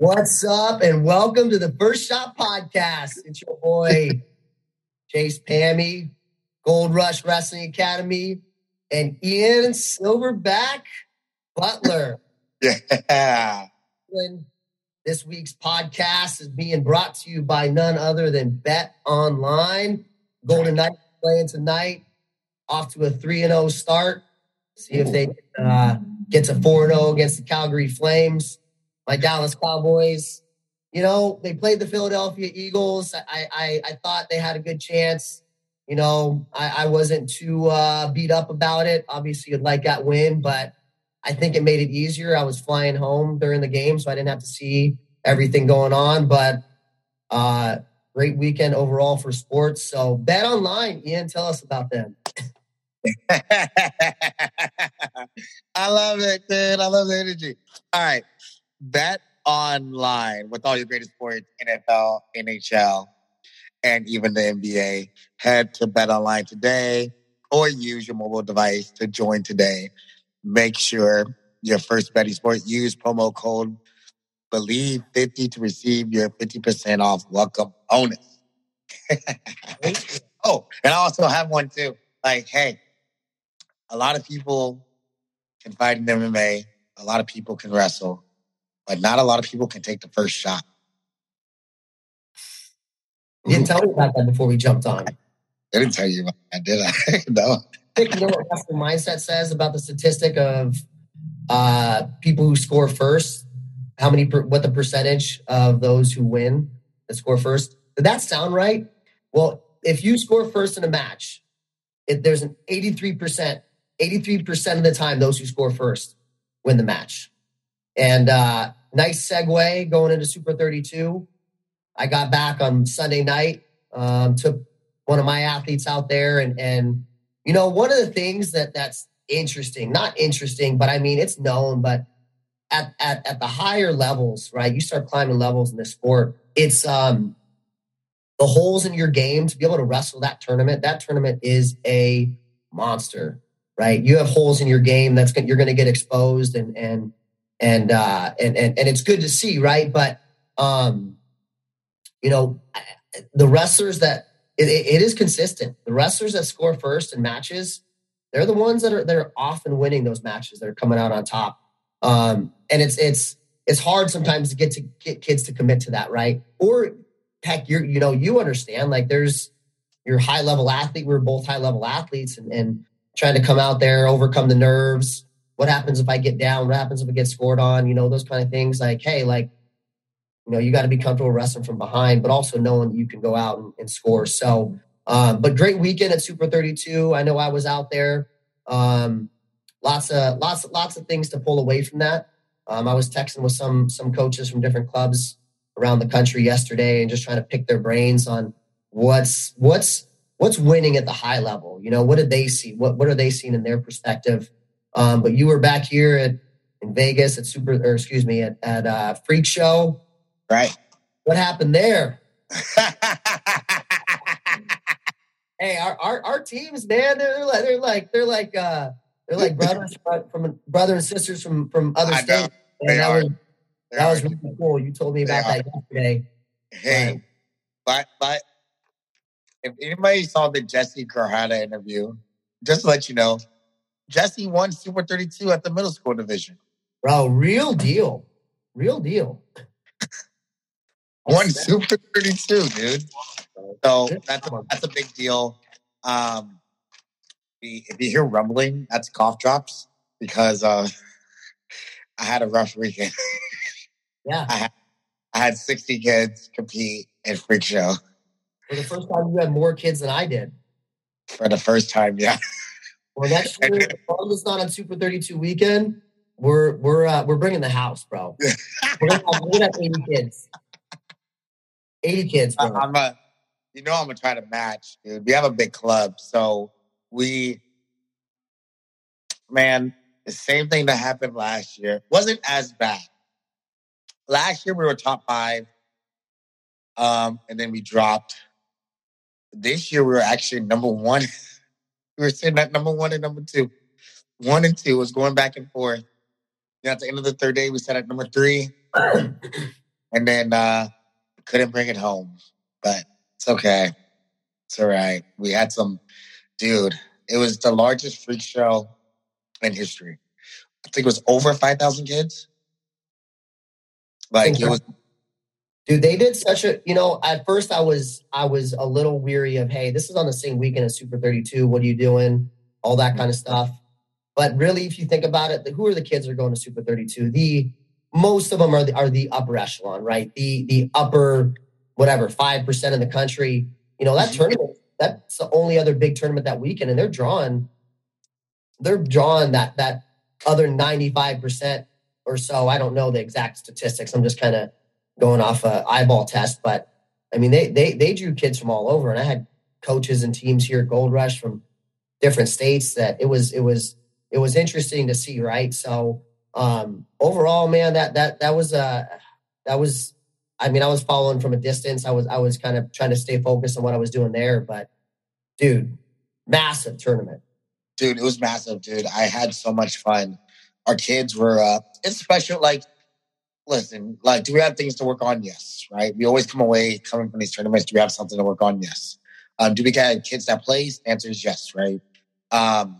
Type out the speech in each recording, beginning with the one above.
What's up, and welcome to the First Shot Podcast. It's your boy Chase Pammy, Gold Rush Wrestling Academy, and Ian Silverback Butler. Yeah. This week's podcast is being brought to you by none other than Bet Online. Golden Knights playing tonight, off to a 3 and 0 start. See if they uh, get to 4 and 0 against the Calgary Flames. My Dallas Cowboys, you know, they played the Philadelphia Eagles. I, I, I thought they had a good chance. You know, I, I wasn't too uh, beat up about it. Obviously, you'd like that win, but I think it made it easier. I was flying home during the game, so I didn't have to see everything going on. But uh, great weekend overall for sports. So bet online, Ian, tell us about them. I love it, dude. I love the energy. All right. Bet online with all your greatest sports, NFL, NHL, and even the NBA. Head to Bet Online today or use your mobile device to join today. Make sure your first betting sport use promo code believe 50 to receive your 50% off welcome bonus. oh, and I also have one too. Like, hey, a lot of people can fight in MMA, a lot of people can wrestle, but not a lot of people can take the first shot. You didn't tell me about that before we jumped on. I didn't tell you about that, did I? no. You know what Wrestling Mindset says about the statistic of uh, people who score first? How many, per, what the percentage of those who win that score first? Did that sound right? Well, if you score first in a match, it, there's an 83%, 83% of the time, those who score first win the match. And uh, nice segue going into Super 32. I got back on Sunday night, um, took one of my athletes out there, and and you know one of the things that that's interesting, not interesting, but I mean it's known, but at at at the higher levels, right? You start climbing levels in this sport. It's um the holes in your game to be able to wrestle that tournament. That tournament is a monster, right? You have holes in your game that's you're going to get exposed, and and and uh and and and it's good to see, right? But um you know, the wrestlers that it, it is consistent. The wrestlers that score first in matches, they're the ones that are that are often winning those matches. That are coming out on top. Um, and it's it's it's hard sometimes to get to get kids to commit to that, right? Or heck, you're you know you understand like there's you're high level athlete. We're both high level athletes, and, and trying to come out there, overcome the nerves. What happens if I get down? What happens if I get scored on? You know those kind of things. Like, hey, like you know, you got to be comfortable wrestling from behind, but also knowing that you can go out and, and score. So, um, but great weekend at Super 32. I know I was out there. Um, lots of lots lots of things to pull away from that. Um, I was texting with some some coaches from different clubs around the country yesterday and just trying to pick their brains on what's what's what's winning at the high level. You know, what did they see? What what are they seeing in their perspective? Um, but you were back here at in Vegas at Super, or excuse me, at, at uh, Freak Show. Right. What happened there? hey, our, our our teams, man, they're like they're like they're like uh they're like brothers from brother and sisters from from other I states. They that are. was They that are. was really cool. You told me They about are. that yesterday. Hey, but but if anybody saw the Jesse Carhada interview, just to let you know, Jesse won Super 32 at the middle school division. Bro, real deal. Real deal. Won Super 32, dude. So that's a, that's a big deal. Um, if you hear rumbling, that's cough drops because uh, I had a rough weekend. Yeah. I had 60 kids compete in Freak Show For the first time you had more kids than I did. for the first time. Yeah. Well, next year, as long as it's not on Super 32 weekend, we're we're uh, we're bringing the house, bro. We're gonna, have, we're gonna have 80 kids. 80 kids, bro. I'm a, you know, I'm gonna try to match, dude. We have a big club, so we, man, the same thing that happened last year wasn't as bad. Last year we were top five, um, and then we dropped. This year we were actually number one. we were sitting at number one and number two. One and two was going back and forth. Then at the end of the third day, we sat at number three. and then uh, couldn't bring it home. But it's okay. It's all right. We had some, dude. It was the largest freak show in history. I think it was over five thousand kids. Like it was Dude, they did such a, you know, at first I was I was a little weary of, hey, this is on the same weekend as Super 32. What are you doing? All that kind of stuff. But really, if you think about it, who are the kids that are going to Super 32? The most of them are the, are the upper echelon, right? The the upper whatever five percent of the country. You know that mm-hmm. tournament. That's the only other big tournament that weekend, and they're drawing. They're drawing that that other ninety five percent or so. I don't know the exact statistics. I'm just kind of going off a eyeball test, but I mean, they they they drew kids from all over, and I had coaches and teams here at Gold Rush from different states that it was it was it was interesting to see, right? So um overall, man, that that that was uh that was I mean, I was following from a distance. I was I was kind of trying to stay focused on what I was doing there, but dude, massive tournament. Dude, it was massive, dude. I had so much fun. Our kids were uh it's special like listen, like, do we have things to work on? Yes, right? We always come away coming from these tournaments. Do we have something to work on? Yes. Um, do we get kids that plays? Answer is yes, right? Um,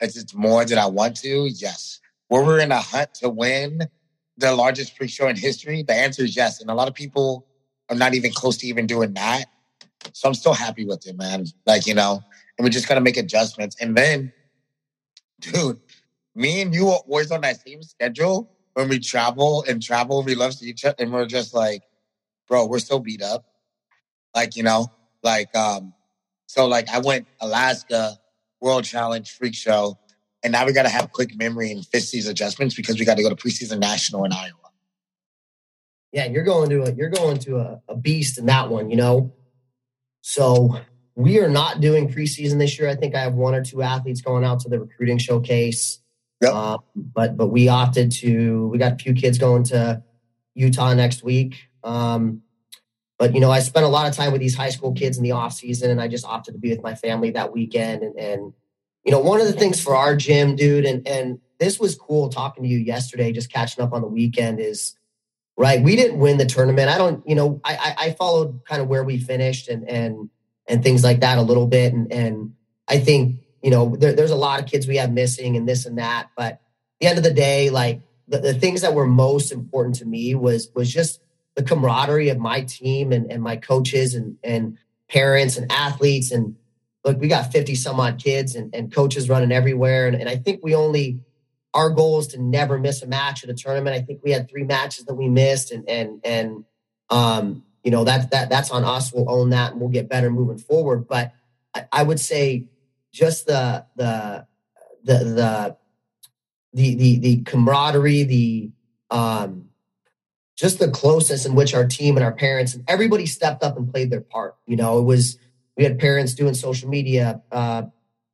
is it more than I want to? Yes. Were we in a hunt to win the largest Freak Show in history? The answer is yes. And a lot of people are not even close to even doing that. So I'm still happy with it, man. Like, you know, and we just gotta make adjustments. And then, dude, me and you are always on that same schedule when we travel and travel, we love to each other, and we're just like, bro, we're so beat up. Like, you know, like, um, so like I went Alaska World Challenge Freak Show, and now we got to have quick memory and fist these adjustments because we got to go to preseason national in Iowa. Yeah, you're going to a you're going to a, a beast in that one, you know. So we are not doing preseason this year. I think I have one or two athletes going out to the recruiting showcase. Yep. Uh, but but we opted to. We got a few kids going to Utah next week. Um, but you know, I spent a lot of time with these high school kids in the off season, and I just opted to be with my family that weekend. And, and you know, one of the things for our gym, dude, and and this was cool talking to you yesterday, just catching up on the weekend is right. We didn't win the tournament. I don't, you know, I I followed kind of where we finished and and and things like that a little bit, and and I think you know, there, there's a lot of kids we have missing and this and that. But the end of the day, like the, the things that were most important to me was was just the camaraderie of my team and, and my coaches and, and parents and athletes. And look, we got 50 some odd kids and, and coaches running everywhere. And, and I think we only, our goal is to never miss a match at a tournament. I think we had three matches that we missed and, and, and, um, you know, that, that, that's on us. We'll own that and we'll get better moving forward. But I, I would say just the the the the the the, the camaraderie, the um, just the closeness in which our team and our parents and everybody stepped up and played their part. You know, it was we had parents doing social media, uh,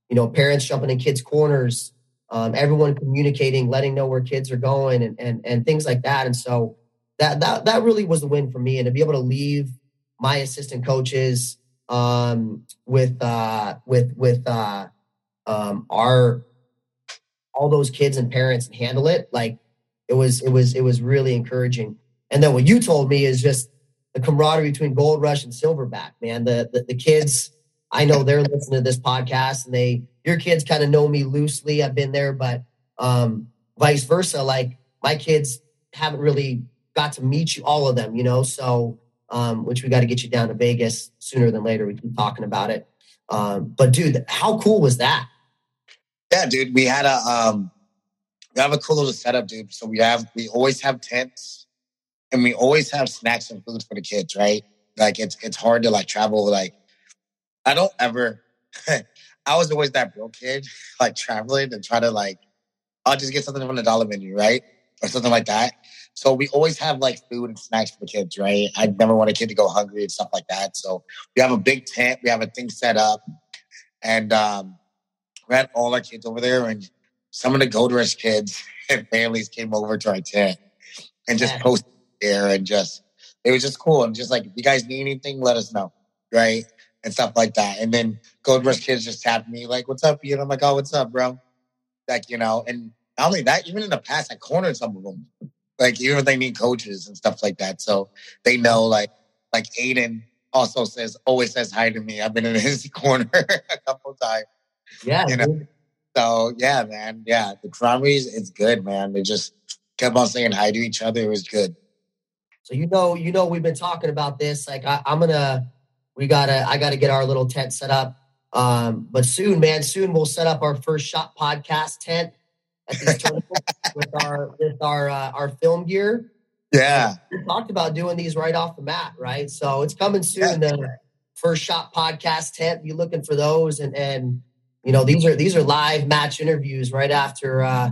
you know, parents jumping in kids' corners, um, everyone communicating, letting know where kids are going, and and and things like that. And so that that that really was the win for me, and to be able to leave my assistant coaches um, with uh, with with uh, um, our all those kids and parents and handle it like it was it was it was really encouraging. And then what you told me is just the camaraderie between gold rush and silverback man. The the, the kids i know they're listening to this podcast and they your kids kind of know me loosely. I've been there but um vice versa like my kids haven't really got to meet you all of them you know? So um, which we got to get you down to Vegas sooner than later. We keep talking about it. Um, but dude, how cool was that? Yeah, dude, we had a um, we have a cool little setup, dude. So we have we always have tents, and we always have snacks and food for the kids, right? Like it's it's hard to like travel. Like I don't ever. I was always that broke kid, like traveling and try to like, I'll just get something from the dollar menu, right, or something like that. So we always have like food and snacks for the kids, right? I never want a kid to go hungry and stuff like that. So we have a big tent, we have a thing set up, and um, we had all our kids over there, and some of the Gold Rush kids and families came over to our tent and just yeah. posted there, and just it was just cool. And just like, if you guys need anything, let us know, right? And stuff like that. And then Gold Rush kids just tapped me like, "What's up?" You know, I'm like, "Oh, what's up, bro?" Like you know, and not only that, even in the past, I cornered some of them Like even if they need coaches and stuff like that. So they know like like Aiden also says always says hi to me. I've been in his corner a couple times. Yeah. You know. So yeah, man. Yeah. The camaraderie it's good, man. They just kept on saying hi to each other. It was good. So you know, you know, we've been talking about this. Like I, I'm gonna, we gotta, I gotta get our little tent set up. Um, but soon, man, soon we'll set up our first shot podcast tent at these tournaments with our with our uh, our film gear. Yeah, we talked about doing these right off the mat, right? So it's coming soon. Yeah. The first shot podcast tent. Be looking for those, and and you know these are these are live match interviews right after uh,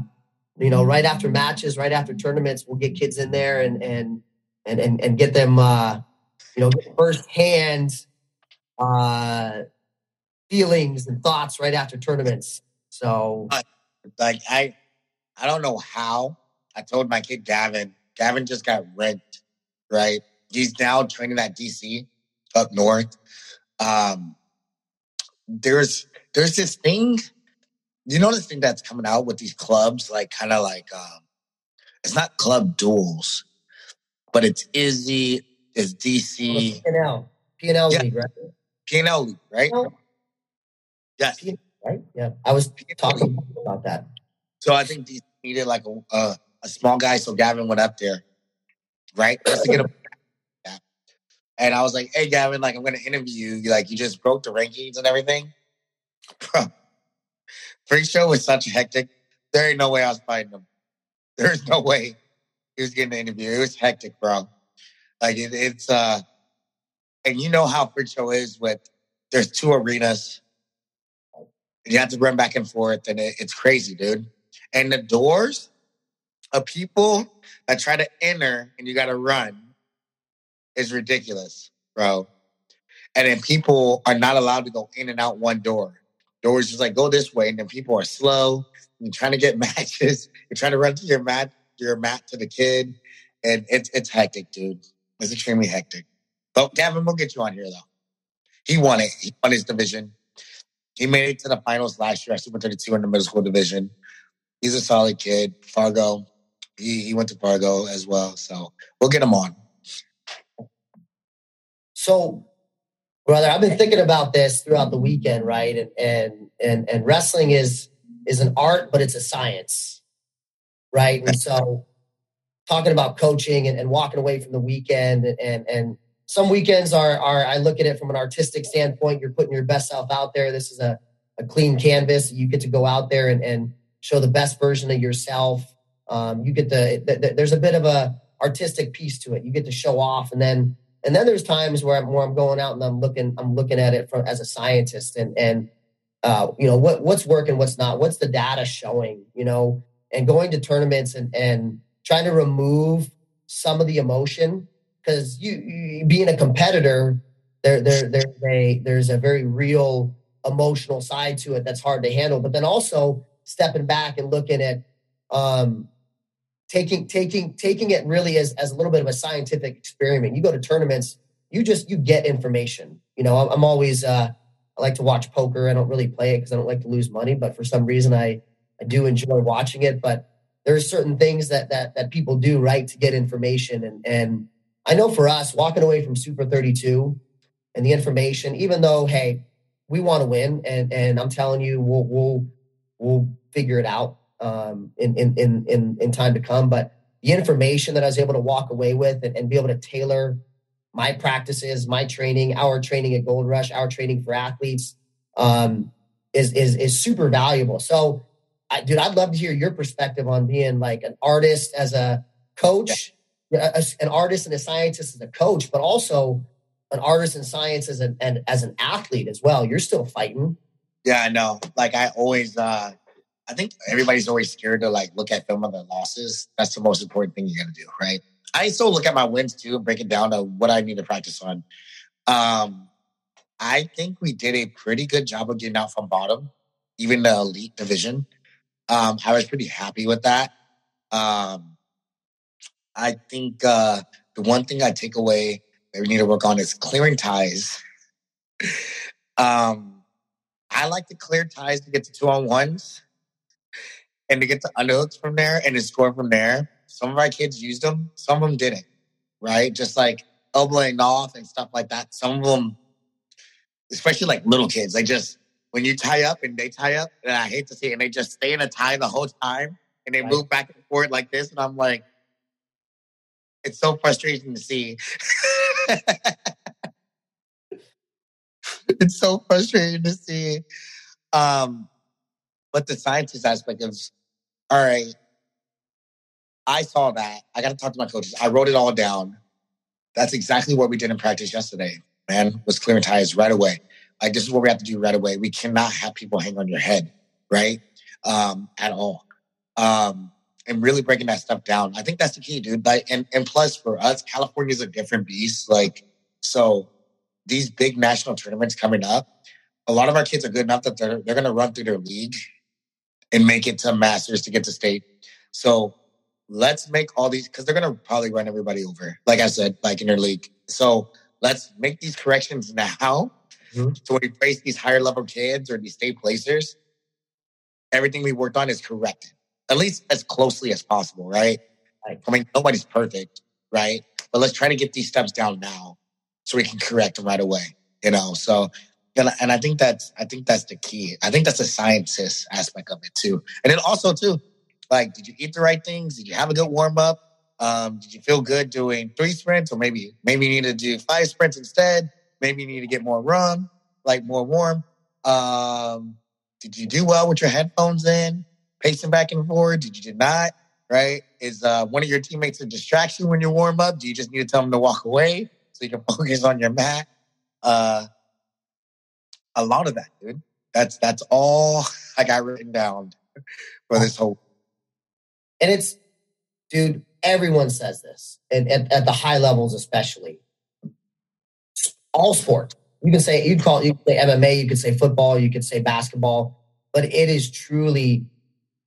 you know right after matches, right after tournaments. We'll get kids in there and and and and, and get them uh, you know firsthand uh, feelings and thoughts right after tournaments. So, like I, I don't know how. I told my kid Gavin. Gavin just got rent, right? He's now training at DC up north. Um, there's there's this thing. You know this thing that's coming out with these clubs, like kind of like um, it's not club duels, but it's Izzy, it's DC. PNL. PNL yeah. league, right? PNL league, right? Yes. Right? Yeah. I was talking about that. So I think DC needed like a, a, a small guy, so Gavin went up there, right? Just to get a and I was like, hey, Gavin, like, I'm going to interview you. Like, you just broke the rankings and everything. Bro, Freak Show was such hectic. There ain't no way I was fighting him. There's no way he was getting an interview. It was hectic, bro. Like it, it's uh, and you know how Freak Show is with there's two arenas. You have to run back and forth, and it, it's crazy, dude. And the doors of people that try to enter and you got to run is ridiculous, bro. And then people are not allowed to go in and out one door. Doors just like go this way, and then people are slow. You're trying to get matches. You're trying to run to your mat, your mat to the kid, and it's it's hectic, dude. It's extremely hectic. But Gavin, we'll get you on here though. He won it. He won his division. He made it to the finals last year at Super 32 in the middle school division. He's a solid kid. Fargo. He he went to Fargo as well. So we'll get him on. So brother, I've been thinking about this throughout the weekend, right? And and and and wrestling is is an art, but it's a science, right? And so talking about coaching and, and walking away from the weekend and, and and some weekends are are I look at it from an artistic standpoint. You're putting your best self out there. This is a, a clean canvas. You get to go out there and, and show the best version of yourself. Um, you get the, the, the there's a bit of a artistic piece to it. You get to show off, and then and then there's times where I'm, where I'm going out and I'm looking I'm looking at it from as a scientist and and uh, you know what what's working, what's not, what's the data showing, you know, and going to tournaments and and trying to remove some of the emotion because you, you, being a competitor, there there there's a there's a very real emotional side to it that's hard to handle. But then also stepping back and looking at um, taking taking taking it really as, as a little bit of a scientific experiment. You go to tournaments you just you get information. You know i'm, I'm always uh i like to watch poker. I don't really play it because i don't like to lose money but for some reason i i do enjoy watching it. But there's certain things that that that people do right to get information. And and i know for us walking away from super 32 and the information even though hey we want to win and and i'm telling you we'll we'll we'll figure it out um, in, in, in, in, in time to come. But the information that I was able to walk away with and, and be able to tailor my practices, my training, our training at Gold Rush, our training for athletes um, is, is, is super valuable. So, I, dude, I'd love to hear your perspective on being like an artist as a coach, yeah. a, an artist and a scientist as a coach, but also an artist in science as an, and as an athlete as well. You're still fighting. Yeah, I know. Like I always, uh, I think everybody's always scared to like look at film of their losses. That's the most important thing you got to do, right? I still look at my wins too and break it down to what I need to practice on. Um, I think we did a pretty good job of getting out from bottom, even the elite division. Um, I was pretty happy with that. Um, I think uh, the one thing I take away that we need to work on is clearing ties. um, I like to clear ties to get to two on ones and to get to underhooks from there and to score from there. some of our kids used them, some of them didn't, right? Just like elbowing off and stuff like that. Some of them, especially like little kids, they just when you tie up and they tie up, and I hate to see it, and they just stay in a tie the whole time and they right. move back and forth like this, and I'm like, it's so frustrating to see. it's so frustrating to see. Um, but the scientist aspect of, all right, I saw that. I got to talk to my coaches. I wrote it all down. That's exactly what we did in practice yesterday, man, was clearing tires right away. Like, this is what we have to do right away. We cannot have people hang on your head, right? Um, at all. Um, and really breaking that stuff down. I think that's the key, dude. Like, and, and plus for us, California is a different beast. Like, so these big national tournaments coming up, a lot of our kids are good enough that they're, they're going to run through their league and make it to masters to get to state. So let's make all these, cause they're going to probably run everybody over. Like I said, like in your league. So let's make these corrections now Mm-hmm. So when we face these higher level kids or these state placers, everything we worked on is corrected, at least as closely as possible, right? I mean, nobody's perfect, right? But let's try to get these steps down now so we can correct them right away, you know? So, and, and I think that's, I think that's the key. I think that's the scientist aspect of it too. And then also too, like, did you eat the right things? Did you have a good warm up? Um, did you feel good doing three sprints or maybe, maybe you need to do five sprints instead? Maybe you need to get more rum, like more warm. Um, did you do well with your headphones in, pacing back and forth? Did you not? Right? Is uh, one of your teammates a distraction when you warm up? Do you just need to tell them to walk away so you can focus on your mat? Uh, a lot of that, dude. That's that's all I got written down for this whole. And it's, dude. Everyone says this, and at, at the high levels, especially all sports. You can say you'd call it, you could say MMA, you could say football, you could say basketball, but it is truly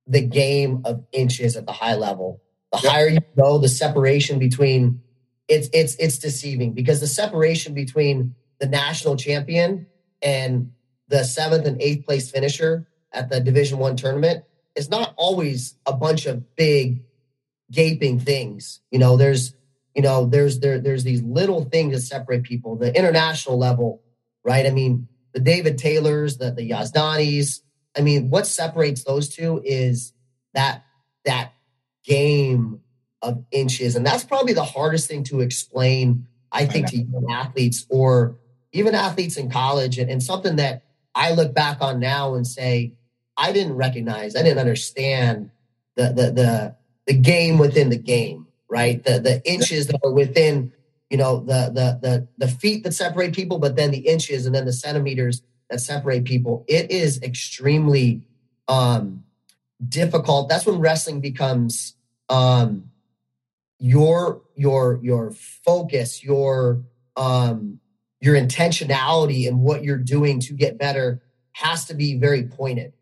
the game of inches at the high level. The yep. higher you go, the separation between it's it's it's deceiving because the separation between the national champion and the seventh and eighth place finisher at the division one tournament is not always a bunch of big gaping things. You know there's you know there's there there's these little things that separate people the international level right? I mean the david taylors the the yazdanis i mean what separates those two is that that game of inches. And that's probably the hardest thing to explain i think to young athletes or even athletes in college and, and something that i look back on now and say i didn't recognize i didn't understand the the the, the game within the game right? The the inches that are within, you know, the the the the feet that separate people, but then the inches and then the centimeters that separate people. It is extremely um difficult. That's when wrestling becomes um your your your focus, your um your intentionality and what you're doing to get better has to be very pointed,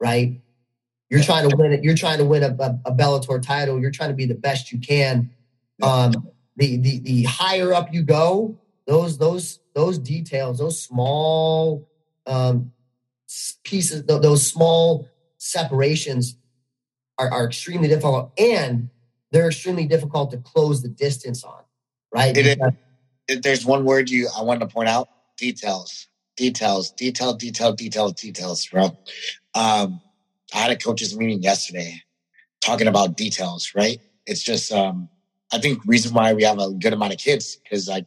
right? You're trying to win it. You're trying to win a, a, a Bellator title. You're trying to be the best you can. Um, the the the higher up you go, those those those details, those small um, pieces, those small separations are, are extremely difficult, and they're extremely difficult to close the distance on. Right? It, it, there's one word you I wanted to point out: details, details, detail, detail, detail, details, bro. Um, I had a coaches meeting yesterday talking about details, right? It's just, um, I think reason why we have a good amount of kids is like,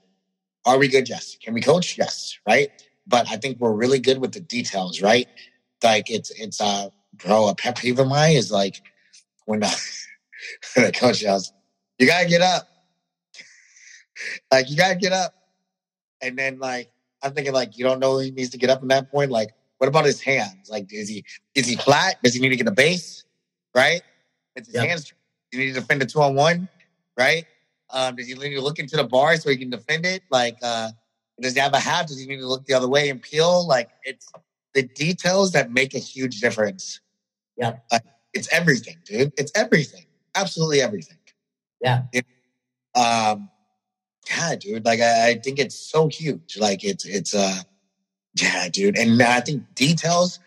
are we good? Yes. Can we coach? Yes. Right. But I think we're really good with the details, right? Like it's, it's, uh, bro, a pet peeve of mine is like when the, the coach yells, you gotta get up. Like you gotta get up. And then like, I'm thinking like, you don't know he needs to get up in that point. Like, what about his hands? Like, is he is he flat? Does he need to get a base? Right? It's his yep. hands. You need to defend a two on one, right? Um, does he need to look into the bar so he can defend it? Like, uh, does he have a hat? Does he need to look the other way and peel? Like, it's the details that make a huge difference. Yeah, uh, it's everything, dude. It's everything. Absolutely everything. Yeah. It, um, yeah, dude. Like, I, I think it's so huge. Like, it's it's uh yeah, dude. And I think details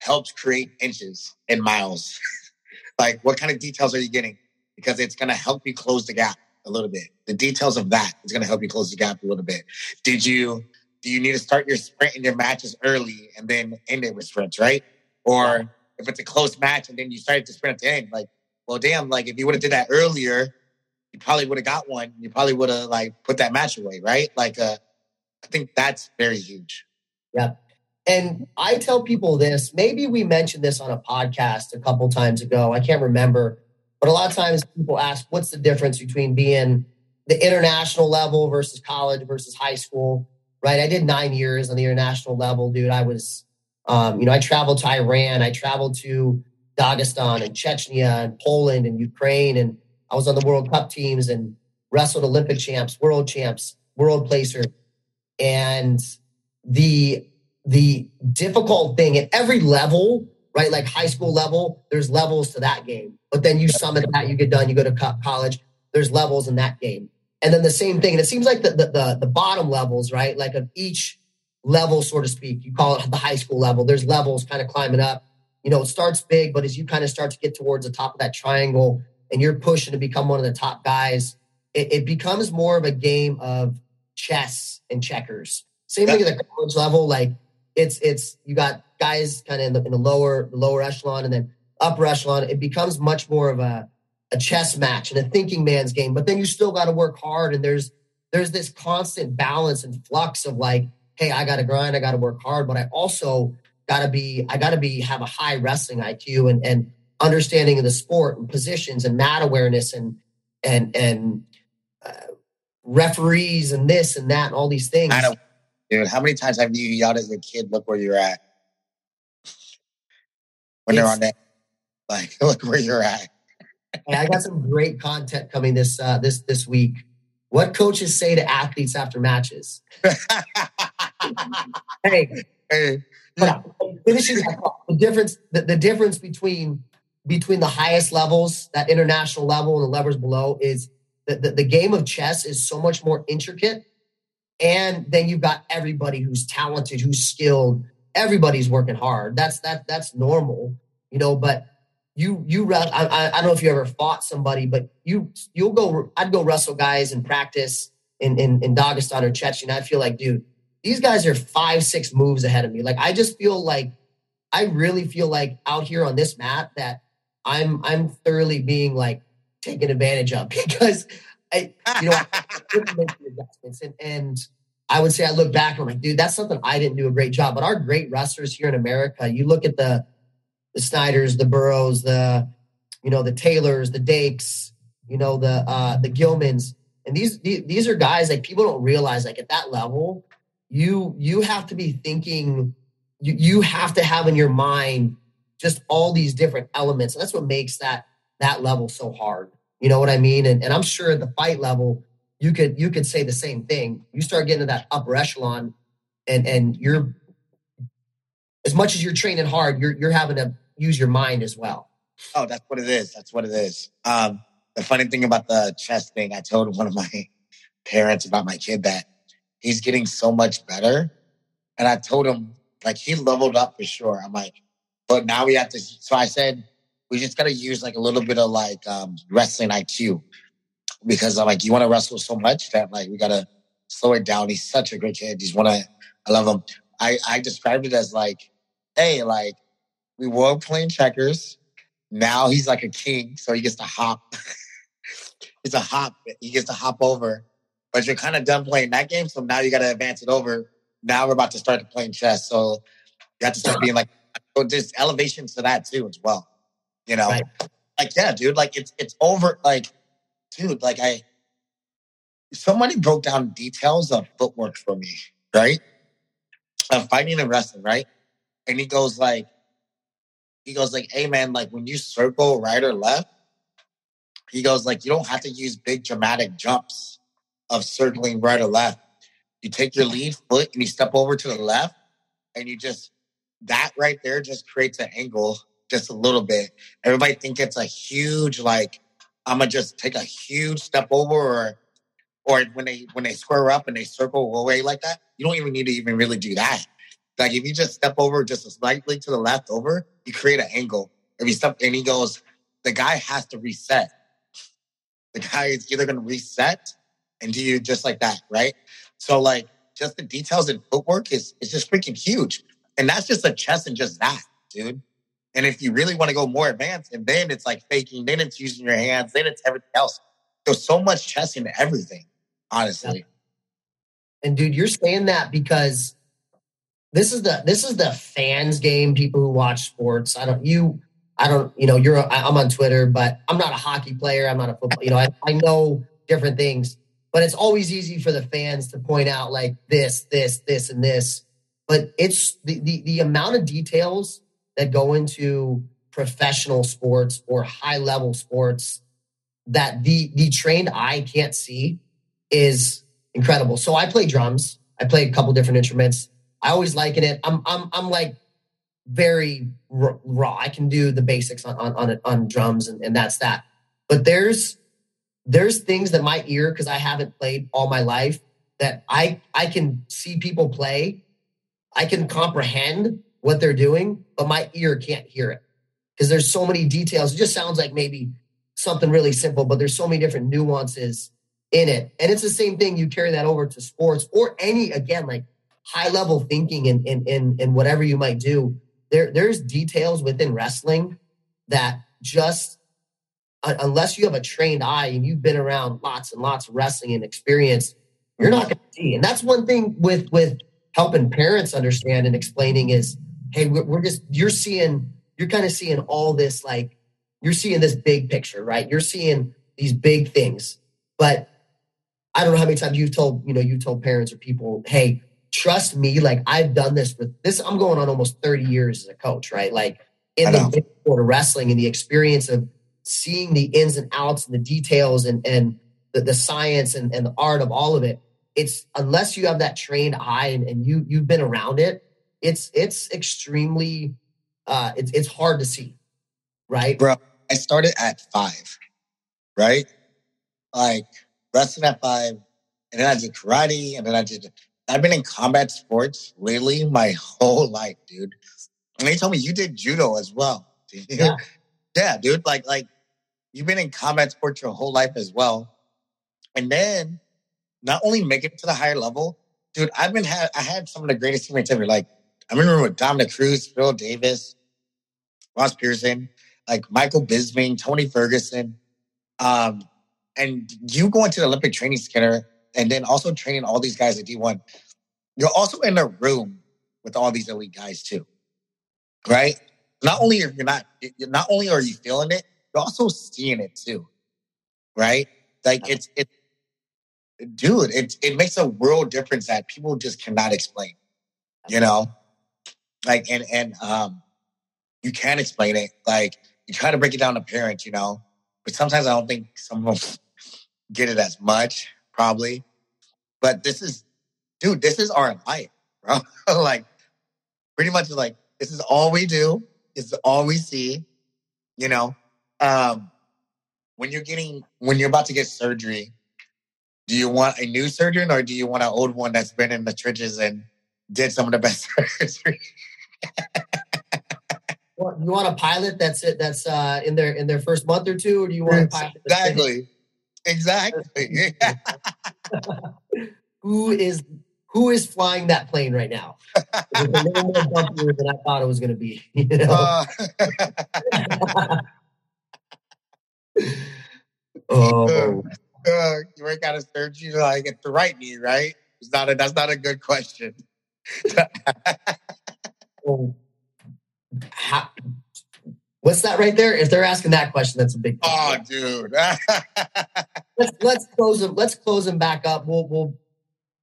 helps create inches and miles. like, what kind of details are you getting? because it's to help you close the gap a little bit. The details of that is to help you close the gap a little bit. Did you do you need to start your sprint in your matches early and then end it with sprints, right? Or if it's a close match and then you started to sprint at the end, like, well, damn, like if you would have did that earlier, you probably would have got one. You probably would have like put that match away, right? Like, uh, I think that's very huge. Yeah. And I tell people this, maybe we mentioned this on a podcast a couple times ago. I can't remember. But a lot of times people ask, what's the difference between being the international level versus college versus high school? Right. I did nine years on the international level, dude. I was, um, you know, I traveled to Iran, I traveled to Dagestan and Chechnya and Poland and Ukraine. And I was on the World Cup teams and wrestled Olympic champs, world champs, world placer. And the the difficult thing at every level, right? Like high school level, there's levels to that game. But then you summit that, you get done, you go to college, there's levels in that game. And then the same thing. And it seems like the, the, the, the bottom levels, right? Like of each level, so to speak, you call it the high school level, there's levels kind of climbing up. You know, it starts big, but as you kind of start to get towards the top of that triangle and you're pushing to become one of the top guys, it, it becomes more of a game of chess and checkers. Same thing at the college level. Like it's it's you got guys kind of in the, in the lower lower echelon and then upper echelon. It becomes much more of a a chess match and a thinking man's game. But then you still got to work hard, and there's there's this constant balance and flux of like, hey, I got to grind, I got to work hard, but I also got to be I got to be have a high wrestling IQ and and understanding of the sport and positions and mat awareness and and and uh, referees and this and that and all these things. I Dude, how many times have you yelled at your kid, look where you're at? When they're on that, like, look where you're at. I got some great content coming this uh, this this week. What coaches say to athletes after matches? hey, hey. But finishing the difference the, the difference between between the highest levels, that international level, and the levels below is that the, the game of chess is so much more intricate and then you've got everybody who's talented, who's skilled. Everybody's working hard. That's that that's normal, you know. But you you I, I, don't know if you ever fought somebody, but you you'll go. I'd go wrestle guys in practice in in, in Dagestan or Chechnya. I feel like, dude, these guys are five six moves ahead of me. Like I just feel like I really feel like out here on this mat that I'm I'm thoroughly being like taken advantage of because I, you know, I make the adjustments. And, and I would say I look back and I'm like, dude, that's something I didn't do a great job. But our great wrestlers here in America, you look at the the Snyders, the Burroughs, the you know, the Taylors, the Dakes, you know, the uh the Gilmans. And these these are guys like people don't realize like at that level, you you have to be thinking you, you have to have in your mind just all these different elements. That's what makes that that level so hard. You know what I mean? And, and I'm sure at the fight level, you could you could say the same thing. You start getting to that upper echelon, and and you're as much as you're training hard, you're you're having to use your mind as well. Oh, that's what it is. That's what it is. Um, the funny thing about the chess thing, I told one of my parents about my kid that he's getting so much better, and I told him like he leveled up for sure. I'm like, but now we have to. So I said we just got to use like a little bit of like um, wrestling IQ because I'm like, you want to wrestle so much that like we got to slow it down. He's such a great kid. He's one of, I love him. I, I described it as like, hey, like we were playing checkers. Now he's like a king, so he gets to hop. He's a hop. He gets to hop over. But you're kind of done playing that game, so now you got to advance it over. Now we're about to start playing chess, so you have to start being like, so there's elevations to that too as well. You know, right. like yeah, dude, like it's it's over. Like, dude, like I somebody broke down details of footwork for me, right? Of fighting and wrestling, right? And he goes like, he goes like, hey man, like when you circle right or left, he goes like, you don't have to use big dramatic jumps of circling right or left. You take your lead foot and you step over to the left, and you just that right there just creates an angle just a little bit. Everybody think it's a huge like I'm gonna just take a huge step over or or when they when they square up and they circle away like that, you don't even need to even really do that. Like if you just step over just slightly to the left over, you create an angle. If you step and he goes, the guy has to reset. the guy is either to reset and do you just like that, right? So like just the details in footwork is is just freaking huge, and that's just a chess and just that, dude. And if you really want to go more advanced, and then it's like faking, then it's using your hands, then it's everything else. There's so much chess in everything, honestly. And dude, you're saying that because this is the this is the fans game. People who watch sports. I don't you. I don't. You know, you're. I'm on Twitter, but I'm not a hockey player. I'm not a football. You know, I, I know different things, but it's always easy for the fans to point out like this, this, this, and this. But it's the the, the amount of details that go into professional sports or high level sports that the the trained eye can't see is incredible. So I play drums. I play a couple different instruments. I always liken it. I'm I'm I'm like very raw. I can do the basics on on on, on drums, and, and that's that. But there's there's things that my ear, because I haven't played all my life, that I I can see people play. I can comprehend what they're doing, but my ear can't hear it because there's so many details. It just sounds like maybe something really simple, but there's so many different nuances in it. And it's the same thing. You carry that over to sports or any, again, like high level thinking and in, in, whatever you might do. There, there's details within wrestling that just, uh, unless you have a trained eye and you've been around lots and lots of wrestling and experience, you're not going to see. And that's one thing with, with helping parents understand and explaining is, hey, we're, we're just, you're seeing, you're kind of seeing all this, like, you're seeing this big picture, right? You're seeing these big things. But I don't know how many times you've told, you know, you've told parents or people, hey, trust me, like I've done this with this. I'm going on almost 30 years as a coach, right? Like in the sport of wrestling and the experience of seeing the ins and outs and the details and and the, the science and, and the art of all of it. It's unless you have that trained eye and, and you you've been around it, it's it's extremely uh it's it's hard to see. Right? Bro, I started at five, right? Like wrestling at five, and then I did karate, and then I did. I've been in combat sports literally my whole life, dude. And they told me you did judo as well. Yeah. yeah, dude. Like, like you've been in combat sports your whole life as well, and then not only make it to the higher level, dude. I've been had I had some of the greatest teammates ever. Like I remember with Dominick Cruz, Phil Davis, Ross Pearson, like Michael Bisping, Tony Ferguson. Um, and you going to the Olympic Training Center and then also training all these guys at D1, you're also in a room with all these elite guys too, right? Not only are you not, not only are you feeling it, you're also seeing it too, right? Like it's it, dude, it it makes a world difference that people just cannot explain, you know, like and and um, you can't explain it. Like you try to break it down to parents, you know, but sometimes I don't think some of them get it as much, probably. But this is, dude, this is our life, bro. like, pretty much like, this is all we do. This is all we see, you know. Um, when you're getting, when you're about to get surgery, do you want a new surgeon or do you want an old one that's been in the trenches and did some of the best surgery? you want a pilot that's it that's uh, in their in their first month or two, or do you want a pilot? Exactly, exactly. who is who is flying that plane right now? It's a little more bumpier than I thought it was going to be. You know? uh, oh, uh, you work out of surgery like it's the right knee, right? It's not a, that's not a good question. how, what's that right there? If they're asking that question, that's a big. Oh, dude. let's let's close them. Let's close them back up. We'll we'll.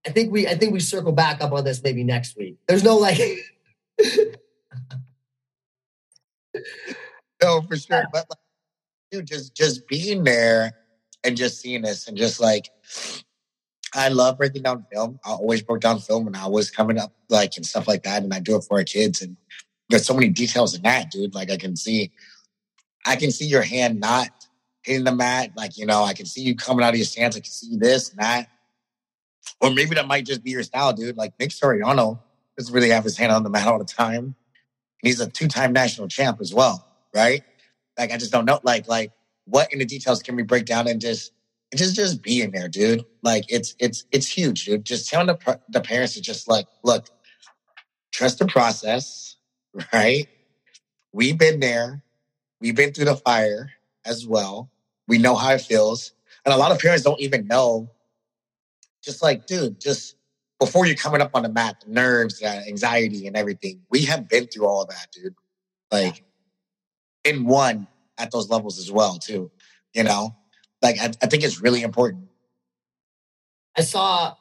I think we I think we circle back up on this maybe next week. There's no like. no, for sure. But like, dude, just just being there and just seeing this and just like I love breaking down film. I always broke down film when I was coming up, like and stuff like that. And I do it for our kids. And there's so many details in that, dude. Like I can see, I can see your hand not hitting the mat. Like, you know, I can see you coming out of your stance. I can see this and that. Or maybe that might just be your style, dude. Like Nick Suriano doesn't really have his hand on the mat all the time. And he's a two-time national champ as well, right? Like I just don't know. Like, like what in the details can we break down and just just just being there, dude. Like it's it's it's huge, dude. Just telling the the parents to just like, look, trust the process, right? We've been there. We've been through the fire as well. We know how it feels. And a lot of parents don't even know. Just like, dude, just before you're coming up on the mat, the nerves, the anxiety, and everything. We have been through all of that, dude. Like, in one at those levels as well, too. You know, like I, I think it's really important. I saw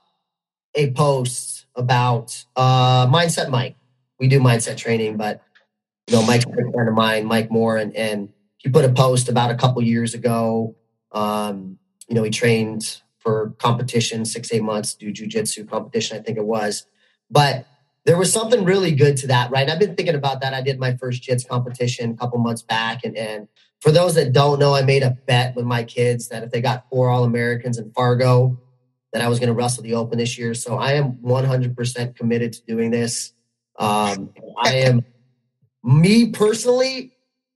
a post about uh, mindset Mike. We do mindset training, but you know, Mike's a friend of mine, Mike Moore, and and he put a post about a couple years ago. Um, you know, he trained for competition, six, eight months, do jujitsu competition, I think it was. But there was something really good to that, right? I've been thinking about that. I did my first jits competition a couple months back. And, and for those that don't know, I made a bet with my kids that if they got four All Americans in Fargo, that I was going to wrestle the Open this year. So I am 100% committed to doing this. Um, I am, me personally,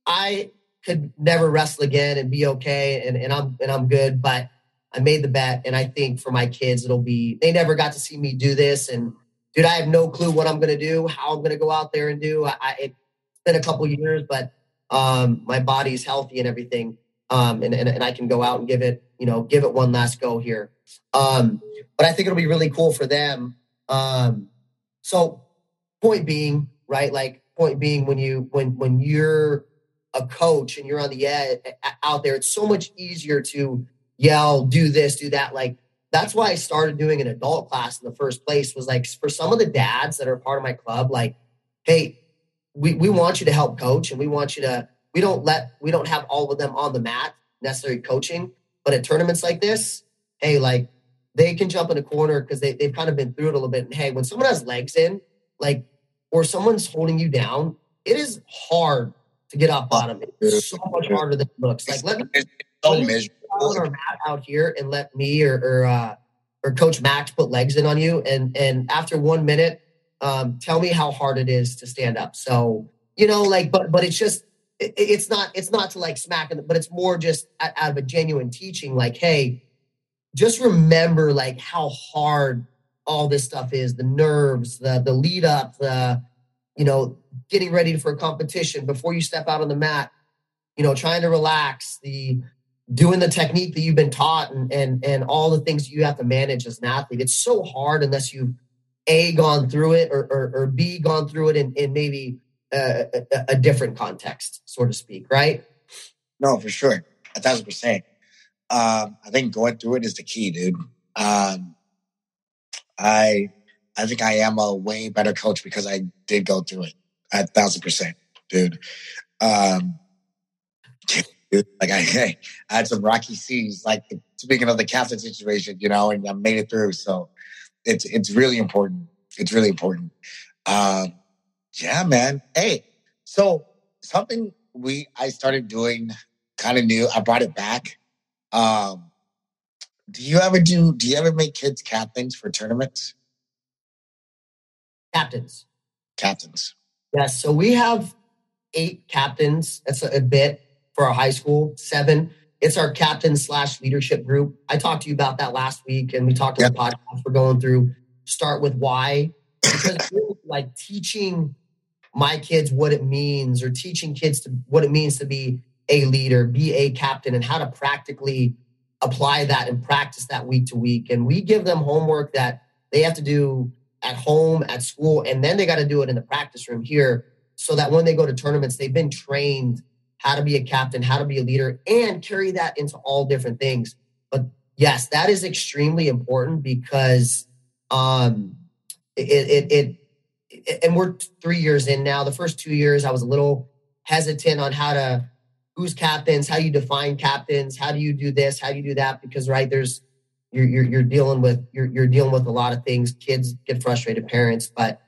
I could never wrestle again and be okay and, and I'm and I'm good. But I made the bet, and I think for my kids, it'll be they never got to see me do this. And dude, I have no clue what I'm gonna do, how I'm gonna go out there and do. I, I it's been a couple years, but um, my body's healthy and everything, um, and, and and I can go out and give it, you know, give it one last go here. Um, but I think it'll be really cool for them. Um, so, point being, right? Like point being, when you when when you're a coach and you're on the edge out there, it's so much easier to yell, do this, do that. Like that's why I started doing an adult class in the first place was like for some of the dads that are part of my club, like, hey, we, we want you to help coach and we want you to, we don't let, we don't have all of them on the mat necessary coaching, but at tournaments like this, hey, like they can jump in a corner because they, they've kind of been through it a little bit. And hey, when someone has legs in, like, or someone's holding you down, it is hard to get off bottom. It's so much harder than it looks. Like, let me, so miserable. Or mat out here and let me or or, uh, or Coach Max put legs in on you, and and after one minute, um, tell me how hard it is to stand up. So you know, like, but but it's just it, it's not it's not to like smack, but it's more just out of a genuine teaching. Like, hey, just remember like how hard all this stuff is the nerves the the lead up the you know getting ready for a competition before you step out on the mat you know trying to relax the doing the technique that you've been taught and and and all the things you have to manage as an athlete. It's so hard unless you've a gone through it or or, or b gone through it in, in maybe a, a, a, different context, so to speak. Right? No, for sure, a thousand percent. Um, I think going through it is the key, dude. Um, I I think I am a way better coach because I did go through it. A thousand percent, dude. Um, like I, I had some rocky seas, like speaking of the captain situation, you know, and I made it through. So it's it's really important. It's really important. Um, yeah, man. Hey, so something we I started doing kind of new. I brought it back. Um, do you ever do? Do you ever make kids captains for tournaments? Captains. Captains. Yes. So we have eight captains. That's a, a bit for our high school, seven. It's our captain slash leadership group. I talked to you about that last week, and we talked on yep. the podcast. We're going through start with why, because like teaching my kids what it means, or teaching kids to what it means to be a leader, be a captain, and how to practically apply that and practice that week to week. And we give them homework that they have to do at home, at school, and then they got to do it in the practice room here so that when they go to tournaments, they've been trained how to be a captain, how to be a leader, and carry that into all different things. But yes, that is extremely important because um, it, it, it, and we're three years in now. The first two years, I was a little hesitant on how to who's captains, how you define captains, how do you do this, how do you do that? Because right there's you're you're, you're dealing with you're, you're dealing with a lot of things. Kids get frustrated, parents, but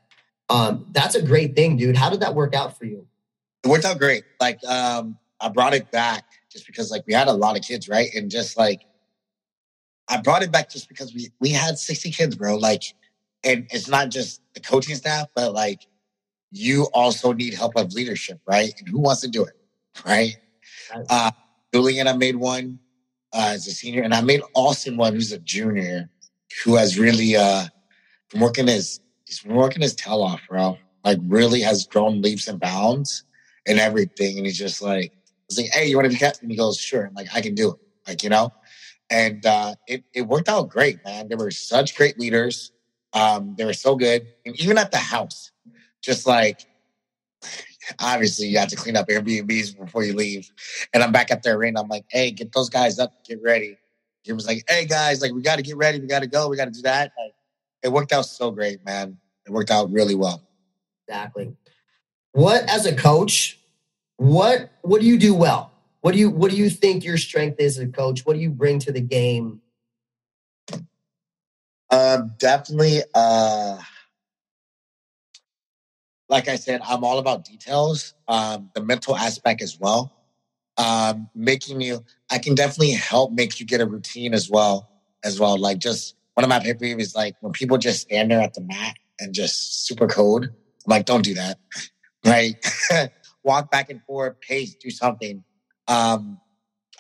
um, that's a great thing, dude. How did that work out for you? It worked out great. Like um, I brought it back just because like we had a lot of kids, right? And just like I brought it back just because we we had 60 kids, bro. Like, and it's not just the coaching staff, but like you also need help of leadership, right? And who wants to do it, right? Uh, Julian, I made one. uh, as a senior, and I made Austin one who's a junior, who has really uh, been working his he's been working his tail off, bro. Like really has grown leaps and bounds and everything. And he's just like, like, hey, you want to be captain? He goes, sure. I'm like, I can do it. Like, you know? And uh, it, it worked out great, man. They were such great leaders. Um, they were so good. And even at the house, just like obviously you have to clean up Airbnbs before you leave. And I'm back at the arena. I'm like, hey, get those guys up, get ready. He was like, hey guys, like we got to get ready, we got to go, we got to do that. Like, it worked out so great, man. It worked out really well. Exactly. What as a coach, what what do you do well? What do you what do you think your strength is as a coach? What do you bring to the game? Um, definitely uh like I said, I'm all about details, um, the mental aspect as well. Um, making you, I can definitely help make you get a routine as well, as well. Like just one of my pet peeves is like when people just stand there at the mat and just super code. I'm like, don't do that. Right? Walk back and forth, pace, do something. Um,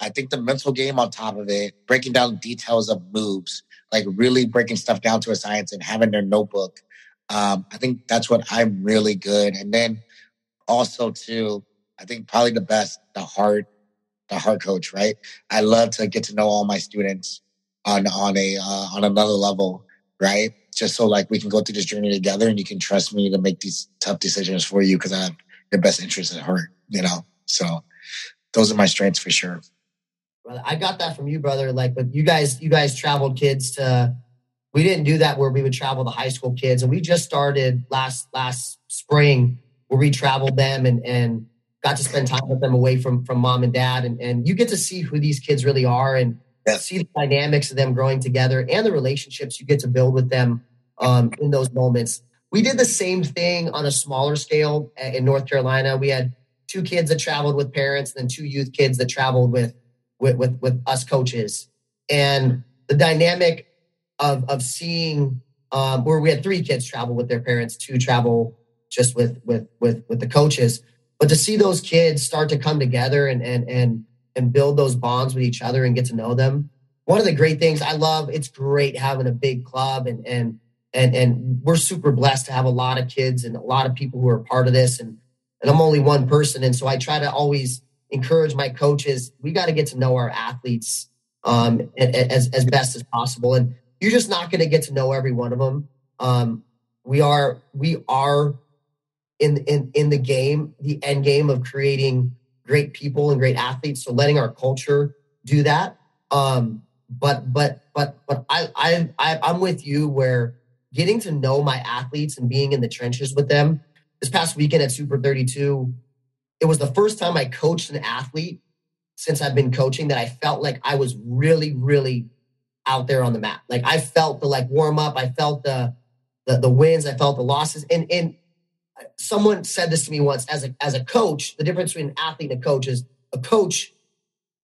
I think the mental game on top of it, breaking down details of moves, like really breaking stuff down to a science and having their notebook um, I think that's what I'm really good. And then also too, I think probably the best, the heart, the heart coach, right? I love to get to know all my students on on a uh, on another level, right? Just so like we can go through this journey together, and you can trust me to make these tough decisions for you because I have your best interest at heart, you know. So those are my strengths for sure. Brother, I got that from you, brother. Like, but you guys, you guys traveled kids to we didn't do that where we would travel the high school kids and we just started last last spring where we traveled them and and got to spend time with them away from from mom and dad and and you get to see who these kids really are and yeah. see the dynamics of them growing together and the relationships you get to build with them um, in those moments we did the same thing on a smaller scale in north carolina we had two kids that traveled with parents and then two youth kids that traveled with with with, with us coaches and the dynamic of of seeing um, where we had three kids travel with their parents, two travel just with with with with the coaches. But to see those kids start to come together and and and and build those bonds with each other and get to know them. One of the great things I love, it's great having a big club and and and and we're super blessed to have a lot of kids and a lot of people who are part of this and and I'm only one person and so I try to always encourage my coaches we got to get to know our athletes um, as as best as possible and you're just not going to get to know every one of them. Um, we are we are in in in the game, the end game of creating great people and great athletes. So letting our culture do that. Um, but but but but I I, I'm with you where getting to know my athletes and being in the trenches with them. This past weekend at Super 32, it was the first time I coached an athlete since I've been coaching that I felt like I was really, really out there on the map. Like I felt the like warm up, I felt the the, the wins, I felt the losses. And and someone said this to me once as a as a coach, the difference between an athlete and a coach is a coach,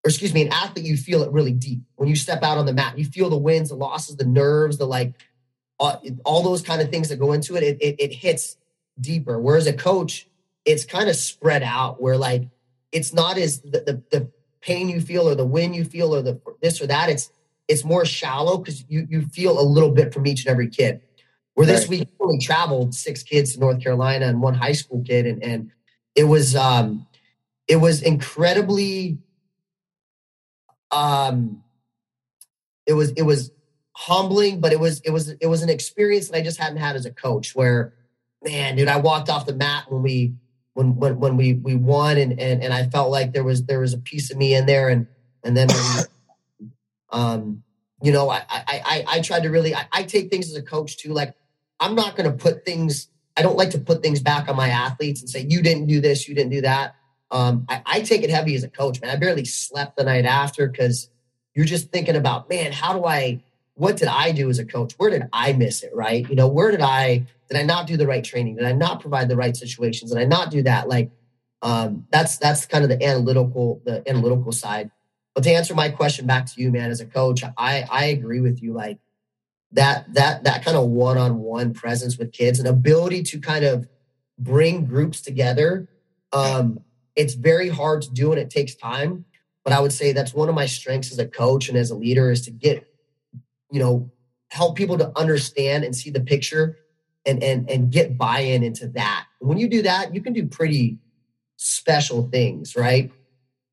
or excuse me, an athlete, you feel it really deep. When you step out on the mat, you feel the wins, the losses, the nerves, the like all, all those kind of things that go into it, it, it, it hits deeper. Whereas a coach, it's kind of spread out where like it's not as the, the, the pain you feel or the win you feel or the this or that. It's it's more shallow because you you feel a little bit from each and every kid. Where this right. week only traveled six kids to North Carolina and one high school kid, and and it was um it was incredibly um it was it was humbling, but it was it was it was an experience that I just hadn't had as a coach. Where man, dude, I walked off the mat when we when when, when we we won, and and and I felt like there was there was a piece of me in there, and and then um, you know, I, I, I, I tried to really, I, I take things as a coach too. Like, I'm not going to put things, I don't like to put things back on my athletes and say, you didn't do this, you didn't do that. Um, I, I take it heavy as a coach, man. I barely slept the night after because you're just thinking about, man, how do I, what did I do as a coach? Where did I miss it? Right. You know, where did I, did I not do the right training? Did I not provide the right situations? Did I not do that? Like, um, that's, that's kind of the analytical, the analytical side. But to answer my question back to you, man, as a coach, I I agree with you. Like that that that kind of one-on-one presence with kids and ability to kind of bring groups together. Um, it's very hard to do and it takes time. but I would say that's one of my strengths as a coach and as a leader is to get, you know, help people to understand and see the picture and and and get buy-in into that. When you do that, you can do pretty special things, right?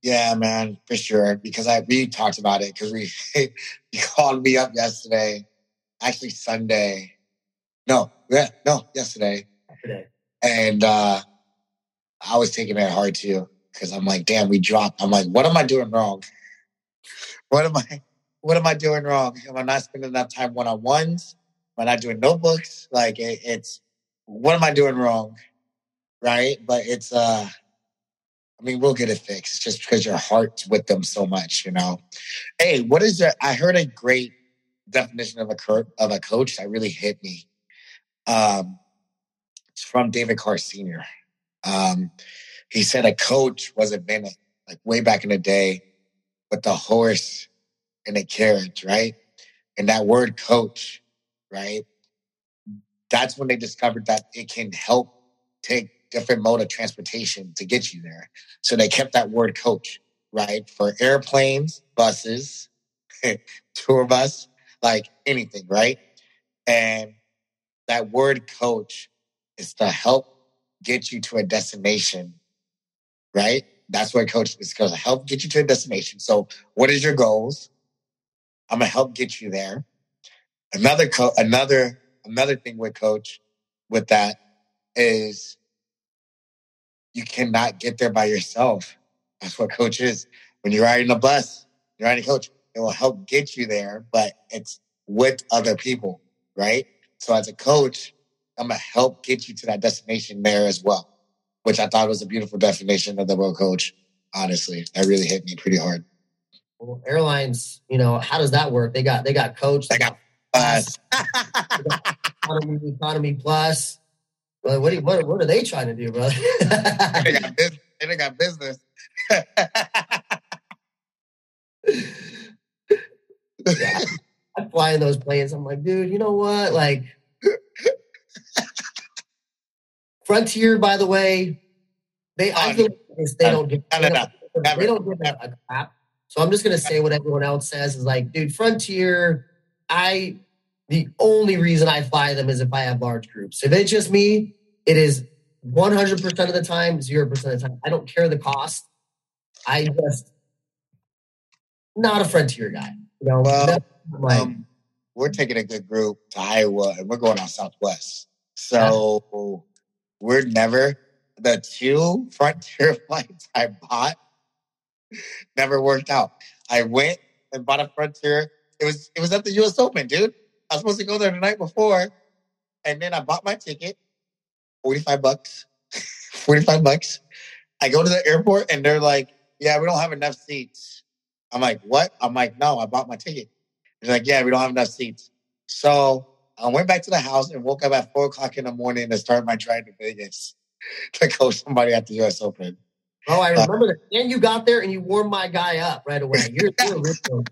Yeah, man, for sure. Because I we talked about it because we you called me up yesterday, actually Sunday. No, yeah, no, yesterday. Yesterday. And uh I was taking it hard too because I'm like, damn, we dropped. I'm like, what am I doing wrong? What am I? What am I doing wrong? Am I not spending enough time one on ones? Am I not doing notebooks? Like it, it's what am I doing wrong? Right? But it's uh I mean, we'll get it fixed just because your heart's with them so much, you know. Hey, what is that? I heard a great definition of a co- of a coach that really hit me. Um, it's from David Carr Sr. Um, he said a coach was a minute, like way back in the day, with the horse and a carriage, right? And that word coach, right? That's when they discovered that it can help take different mode of transportation to get you there. So they kept that word coach, right? For airplanes, buses, tour bus, like anything, right? And that word coach is to help get you to a destination right? That's what coach is going to help get you to a destination. So, what is your goals? I'm gonna help get you there. Another co- another another thing with coach with that is you cannot get there by yourself. That's what coach is. When you're riding a bus, you're riding a coach. It will help get you there, but it's with other people, right? So as a coach, I'm gonna help get you to that destination there as well which I thought was a beautiful definition of the word coach. Honestly, that really hit me pretty hard. Well, airlines, you know, how does that work? They got they got coach, they got bus, economy, economy plus. Well, what, what what are they trying to do, brother? they got business. They got business. yeah, I fly in those planes. I'm like, dude, you know what? Like, Frontier, by the way, they I think they don't get they don't, they don't give a, crap. So I'm just gonna say what everyone else says is like, dude, Frontier, I the only reason I fly them is if I have large groups. If it's just me, it is 100% of the time, 0% of the time. I don't care the cost. I just not a Frontier guy. You know, well, like, um, we're taking a good group to Iowa and we're going on Southwest. So we're never the two frontier flights I bought never worked out. I went and bought a frontier. It was it was at the US Open, dude. I was supposed to go there the night before. And then I bought my ticket, 45 bucks. 45 bucks. I go to the airport and they're like, Yeah, we don't have enough seats. I'm like, What? I'm like, No, I bought my ticket. They're like, Yeah, we don't have enough seats. So I went back to the house and woke up at four o'clock in the morning to start my drive to Vegas to coach somebody at the U.S. Open. Oh, I uh, remember uh, that. And you got there and you warmed my guy up right away. You're, you're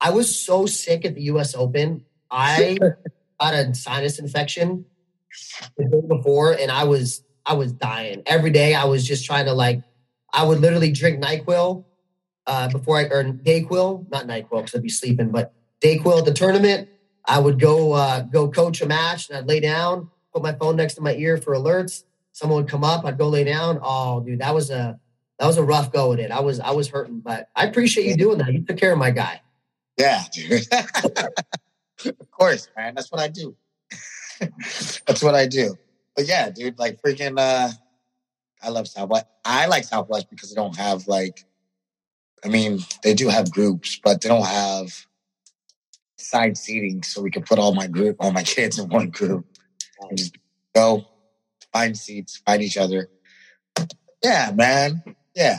I was so sick at the U.S. Open. I got a sinus infection the day before, and I was I was dying every day. I was just trying to like, I would literally drink Nyquil uh, before I or Dayquil, not Nyquil because I'd be sleeping, but Dayquil at the tournament I would go uh, go coach a match and I'd lay down, put my phone next to my ear for alerts. Someone would come up, I'd go lay down. Oh, dude, that was a that was a rough go with it. I was I was hurting, but I appreciate you doing that. You took care of my guy. Yeah, dude. of course, man. That's what I do. That's what I do. But yeah, dude, like freaking uh I love Southwest. I like Southwest because they don't have like I mean, they do have groups, but they don't have side seating so we could put all my group, all my kids in one group and just go find seats, find each other. Yeah, man. Yeah.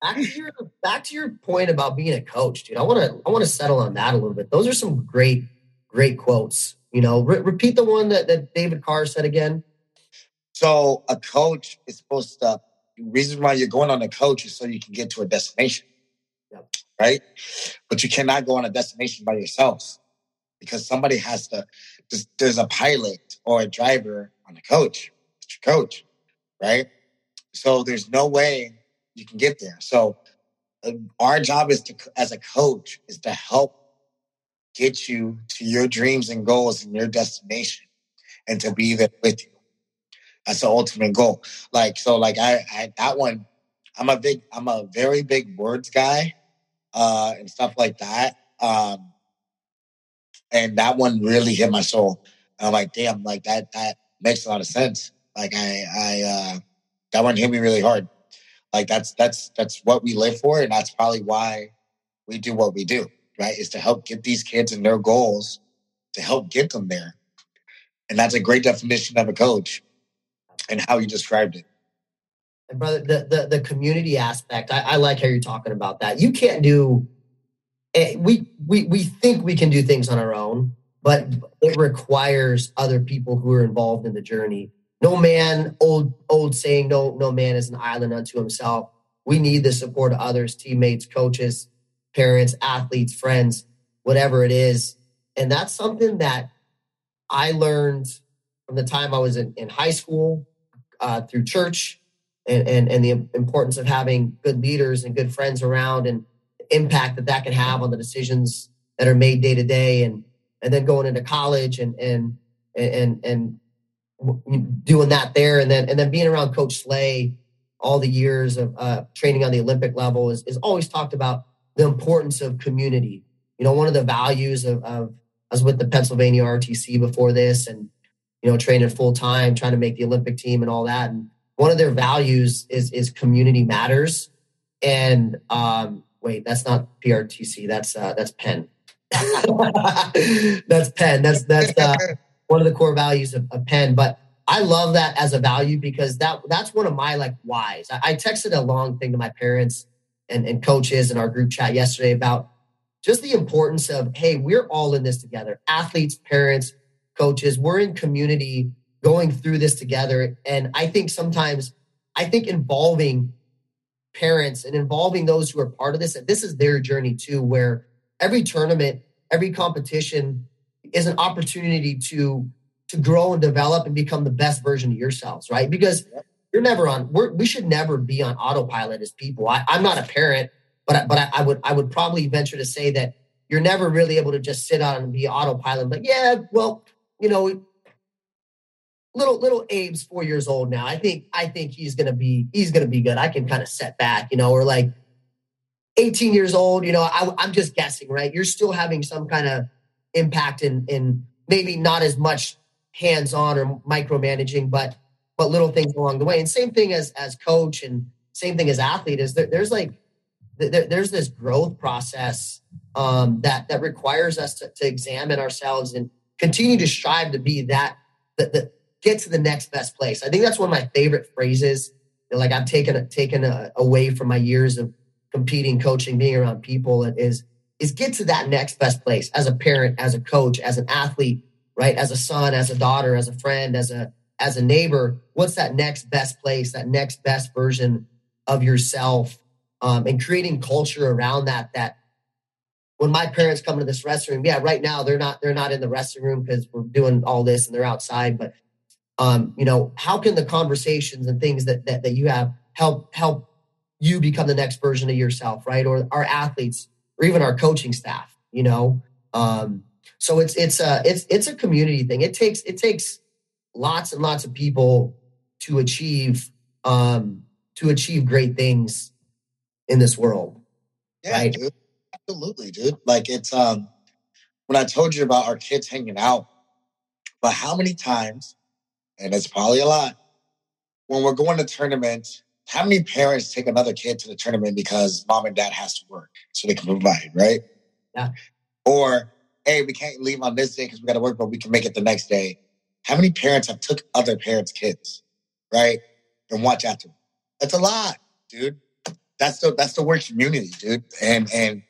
Back to your back to your point about being a coach, dude. I want to I want to settle on that a little bit. Those are some great great quotes. You know, re- repeat the one that, that David Carr said again. So a coach is supposed to. The reason why you're going on a coach is so you can get to a destination. Yep right? But you cannot go on a destination by yourself because somebody has to. There's, there's a pilot or a driver on the coach. It's your coach, right? So there's no way you can get there. So um, our job is to, as a coach, is to help get you to your dreams and goals and your destination and to be there with you. That's the ultimate goal. Like, so like I, I that one, I'm a big, I'm a very big words guy, uh, and stuff like that. Um, and that one really hit my soul. I'm like, damn, like that, that makes a lot of sense. Like I, I, uh, that one hit me really hard. Like that's, that's, that's what we live for. And that's probably why we do what we do, right? Is to help get these kids and their goals to help get them there. And that's a great definition of a coach and how you described it. And brother, the, the, the community aspect, I, I like how you're talking about that. You can't do, eh, we, we, we think we can do things on our own, but it requires other people who are involved in the journey. No man, old, old saying, no, no man is an island unto himself. We need the support of others, teammates, coaches, parents, athletes, friends, whatever it is. And that's something that I learned from the time I was in, in high school, uh, through church, and, and, and the importance of having good leaders and good friends around and impact that that can have on the decisions that are made day to day. And, and then going into college and, and, and, and doing that there. And then, and then being around Coach Slay all the years of uh, training on the Olympic level is, is always talked about the importance of community. You know, one of the values of, of I was with the Pennsylvania RTC before this and, you know, training full time, trying to make the Olympic team and all that. And one of their values is, is community matters. And, um, wait, that's not PRTC. That's, uh, that's Penn. that's Penn. That's, that's, uh, one of the core values of, of Penn. But I love that as a value because that, that's one of my like whys. I, I texted a long thing to my parents and, and coaches in our group chat yesterday about just the importance of, hey, we're all in this together athletes, parents, coaches, we're in community going through this together. And I think sometimes, I think involving parents and involving those who are part of this, and this is their journey too, where every tournament, every competition is an opportunity to to grow and develop and become the best version of yourselves, right? Because you're never on. We're, we should never be on autopilot as people. I, am not a parent but but I, I, would I would probably venture to say that you're never really able to just sit on and be autopilot. But yeah, well, you know, little little Abe's four years old now. I think I think he's gonna be he's gonna be good. I can kind of set back, you know, or like 18 years old. You know, I, I'm just guessing, right? You're still having some kind of impact in in maybe not as much hands on or micromanaging, but but little things along the way. And same thing as as coach and same thing as athlete is there, there's like there, there's this growth process um, that that requires us to, to, examine ourselves and continue to strive to be that that, get to the next best place. I think that's one of my favorite phrases. Like I've taken taken a, away from my years of competing, coaching, being around people is is get to that next best place as a parent, as a coach, as an athlete, right? As a son, as a daughter, as a friend, as a as a neighbor. What's that next best place? That next best version of yourself um, and creating culture around that. That when my parents come to this restroom, yeah, right now they're not they're not in the restroom room because we're doing all this and they're outside. But um, you know, how can the conversations and things that, that that you have help help you become the next version of yourself, right? Or our athletes, or even our coaching staff, you know. Um, so it's it's a it's it's a community thing. It takes it takes lots and lots of people to achieve um, to achieve great things in this world. Yeah, right? dude. Absolutely, dude. Like it's um when I told you about our kids hanging out, but how many times, and it's probably a lot, when we're going to tournaments, how many parents take another kid to the tournament because mom and dad has to work so they can provide, right? Yeah. Or hey, we can't leave on this day because we got to work, but we can make it the next day. How many parents have took other parents' kids, right, and watch after them? That's a lot, dude that's the that's the word community, dude. And and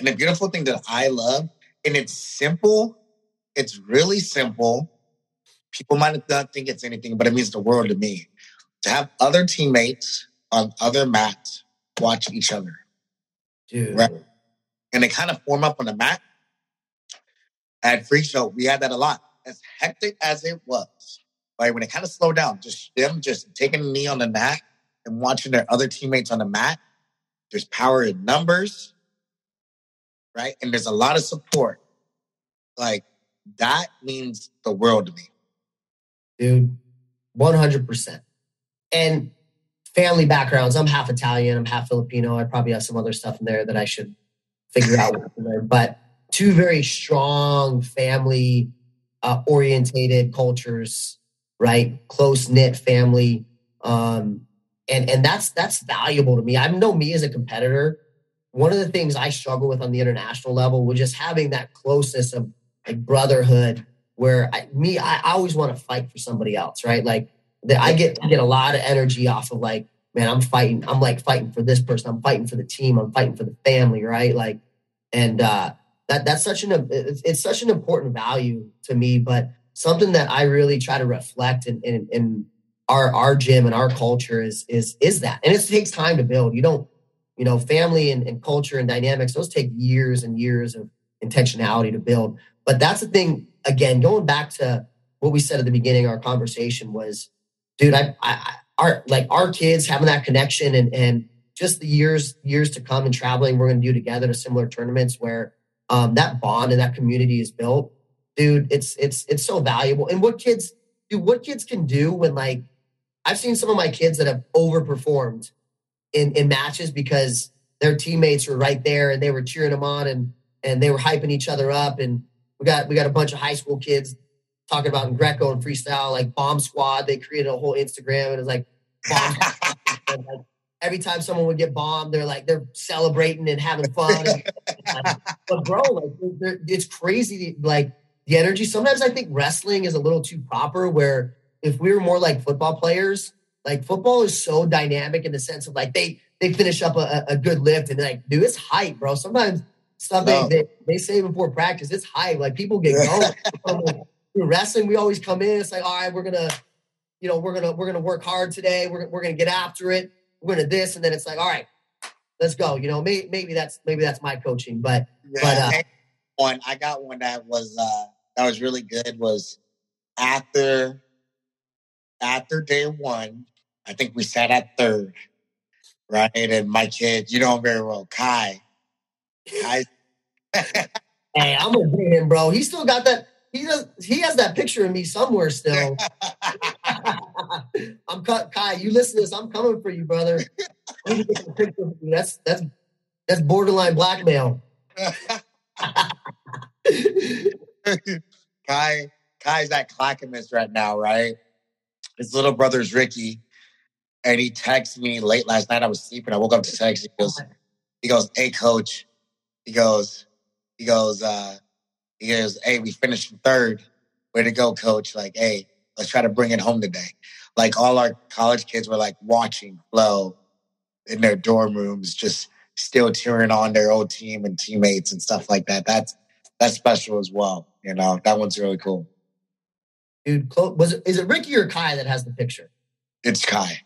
and the beautiful thing that I love, and it's simple, it's really simple. People might not think it's anything, but it means the world to me. To have other teammates on other mats watch each other. Dude. Right. And they kind of form up on the mat. At Freak Show, we had that a lot. As hectic as it was, right? When it kind of slowed down, just them just taking a knee on the mat and watching their other teammates on the mat, there's power in numbers, right? And there's a lot of support. Like that means the world to me. Dude, 100%. And family backgrounds, I'm half Italian, I'm half Filipino. I probably have some other stuff in there that I should figure out. But two very strong family uh, orientated cultures, right? Close knit family. Um, and and that's that's valuable to me. I know me as a competitor. One of the things I struggle with on the international level was just having that closeness of like brotherhood, where I, me I, I always want to fight for somebody else, right? Like that I get I get a lot of energy off of like, man, I'm fighting. I'm like fighting for this person. I'm fighting for the team. I'm fighting for the family, right? Like, and uh, that that's such an it's, such an important value to me, but something that I really try to reflect in, in, in our our gym and our culture is is is that and it takes time to build you don't you know family and, and culture and dynamics those take years and years of intentionality to build. But that's the thing again going back to what we said at the beginning our conversation was dude i, I our like our kids having that connection and and just the years years to come and traveling we're going to do together to similar tournaments where um, that bond and that community is built. Dude it's it's it's so valuable. And what kids dude what kids can do when like I've seen some of my kids that have overperformed in in matches because their teammates were right there and they were cheering them on and and they were hyping each other up. And we got we got a bunch of high school kids talking about in Greco and freestyle like bomb squad. They created a whole Instagram and it's like, and like every time someone would get bombed they're like they're celebrating and having fun. But bro like it's crazy like the energy. Sometimes I think wrestling is a little too proper where if we were more like football players, like football is so dynamic in the sense of like they they finish up a, a good lift and like, dude, it's hype, bro. Sometimes stuff no. they, they, they say before practice, it's hype. Like people get going. like, wrestling, we always come in. It's like, all right, we're gonna, you know, we're gonna we're gonna work hard today. We're we're gonna get after it. We're gonna this, and then it's like, all right, let's go. You know, maybe maybe that's maybe that's my coaching, but yeah, but uh, one I got one that was uh that was really good was after after day one, I think we sat at third, right? And my kid, you know him very well, Kai. Kai. hey, I'm gonna get him, bro. He still got that. He does. He has that picture of me somewhere still. I'm cut, Kai. You listen to this? I'm coming for you, brother. That's that's that's borderline blackmail. Kai, Kai's at Clackamas right now, right? His little brother's Ricky, and he texted me late last night. I was sleeping. I woke up to text. He goes, he goes, hey coach. He goes, he goes, uh, he goes, hey, we finished third. Way to go, coach. Like, hey, let's try to bring it home today. Like all our college kids were like watching Flo in their dorm rooms, just still cheering on their old team and teammates and stuff like that. That's that's special as well. You know, that one's really cool. Dude, was it, is it Ricky or Kai that has the picture? It's Kai.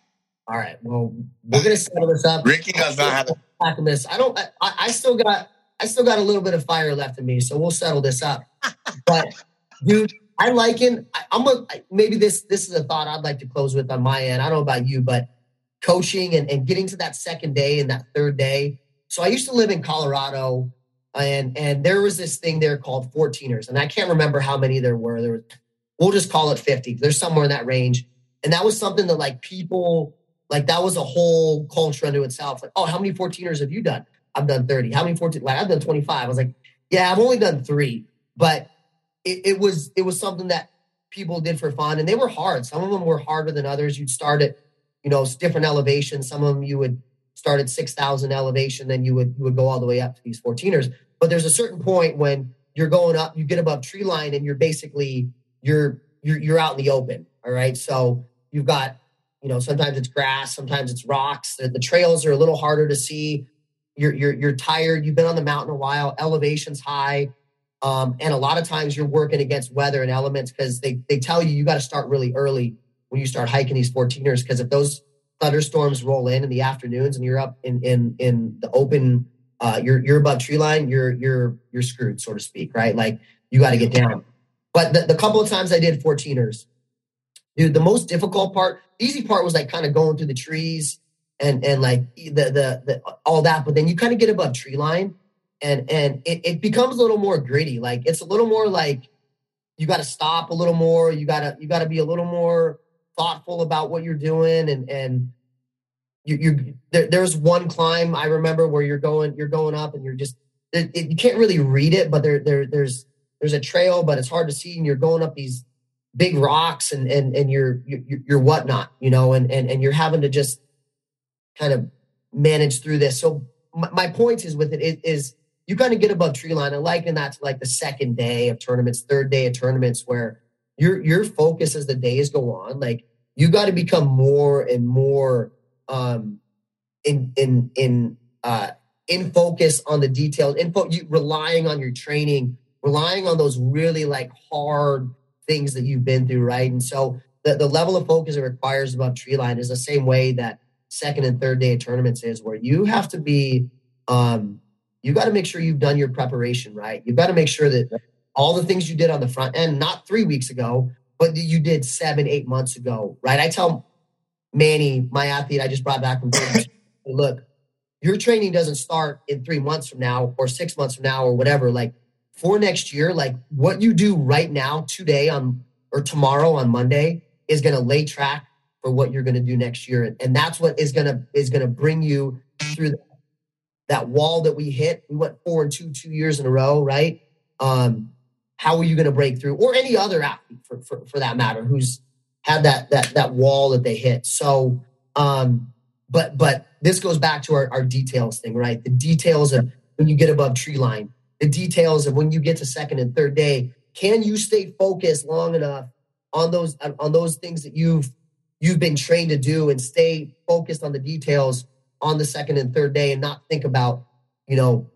All right. Well, we're gonna settle this up. Ricky does not have a this. I don't. I, I still got. I still got a little bit of fire left in me, so we'll settle this up. but, dude, I like him. I, I'm a, maybe this this is a thought I'd like to close with on my end. I don't know about you, but coaching and, and getting to that second day and that third day. So I used to live in Colorado, and and there was this thing there called 14ers, and I can't remember how many there were. There was we'll just call it 50. There's somewhere in that range. And that was something that like people, like that was a whole culture unto itself. Like, oh, how many 14ers have you done? I've done 30. How many 14? Like I've done 25. I was like, yeah, I've only done three. But it, it was it was something that people did for fun and they were hard. Some of them were harder than others. You'd start at, you know, different elevations. Some of them you would start at 6,000 elevation, then you would you would go all the way up to these 14ers. But there's a certain point when you're going up, you get above tree line and you're basically you're you're you're out in the open. All right. So you've got, you know, sometimes it's grass, sometimes it's rocks. The, the trails are a little harder to see. You're you're you're tired. You've been on the mountain a while. Elevation's high. Um, and a lot of times you're working against weather and elements because they, they tell you you got to start really early when you start hiking these 14ers because if those thunderstorms roll in in the afternoons and you're up in in in the open uh, you're you're above tree line you're you're you're screwed so to speak right like you got to get down but the, the couple of times I did 14ers, dude, the most difficult part, easy part was like kind of going through the trees and and like the the, the all that. But then you kind of get above tree line, and and it, it becomes a little more gritty. Like it's a little more like you got to stop a little more. You gotta you gotta be a little more thoughtful about what you're doing, and and you you there, there's one climb I remember where you're going you're going up and you're just it, it, you can't really read it, but there there there's there's a trail, but it's hard to see, and you're going up these big rocks and and and you're you're, you're whatnot, you know, and and and you're having to just kind of manage through this. So my, my point is with it is, you kind of get above tree line. I liken that to like the second day of tournaments, third day of tournaments, where your your focus as the days go on, like you got to become more and more um in in in uh in focus on the details, in fo- you relying on your training, relying on those really like hard things that you've been through, right? And so the, the level of focus it requires above tree line is the same way that second and third day of tournaments is, where you have to be um you got to make sure you've done your preparation right. You've got to make sure that all the things you did on the front end, not three weeks ago, but you did seven, eight months ago, right? I tell Manny, my athlete I just brought back from look, your training doesn't start in three months from now or six months from now or whatever. Like for next year, like what you do right now, today on or tomorrow on Monday is going to lay track for what you're going to do next year, and that's what is going to is going to bring you through that wall that we hit. We went four and two two years in a row, right? Um, how are you going to break through, or any other athlete for, for, for that matter, who's had that that that wall that they hit. So, um, but but this goes back to our, our details thing, right? The details of when you get above tree line, the details of when you get to second and third day. Can you stay focused long enough on those on those things that you've you've been trained to do and stay focused on the details on the second and third day and not think about, you know,